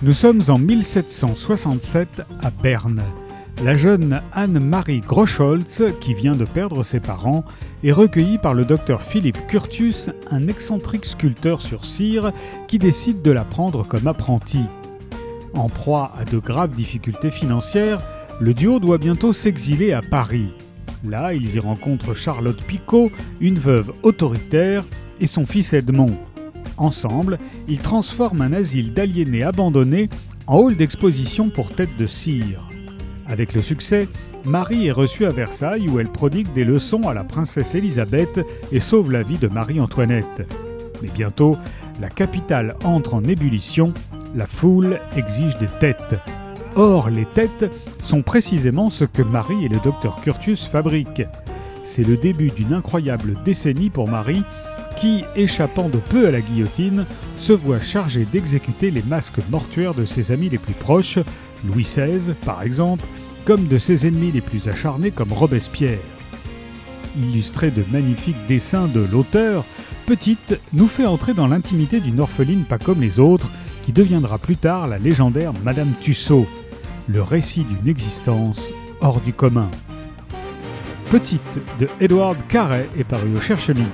Nous sommes en 1767 à Berne. La jeune Anne-Marie Groscholz, qui vient de perdre ses parents, est recueillie par le docteur Philippe Curtius, un excentrique sculpteur sur cire qui décide de la prendre comme apprentie. En proie à de graves difficultés financières, le duo doit bientôt s'exiler à Paris. Là, ils y rencontrent Charlotte Picot, une veuve autoritaire, et son fils Edmond. Ensemble, ils transforment un asile d'aliénés abandonnés en hall d'exposition pour tête de cire. Avec le succès, Marie est reçue à Versailles où elle prodigue des leçons à la princesse Élisabeth et sauve la vie de Marie-Antoinette. Mais bientôt, la capitale entre en ébullition, la foule exige des têtes. Or, les têtes sont précisément ce que Marie et le docteur Curtius fabriquent. C'est le début d'une incroyable décennie pour Marie qui, échappant de peu à la guillotine, se voit chargé d'exécuter les masques mortuaires de ses amis les plus proches, Louis XVI par exemple, comme de ses ennemis les plus acharnés comme Robespierre. Illustré de magnifiques dessins de l'auteur, Petite nous fait entrer dans l'intimité d'une orpheline pas comme les autres, qui deviendra plus tard la légendaire Madame Tussaud, le récit d'une existence hors du commun. Petite de Edward Carré est paru au Cherche Midi.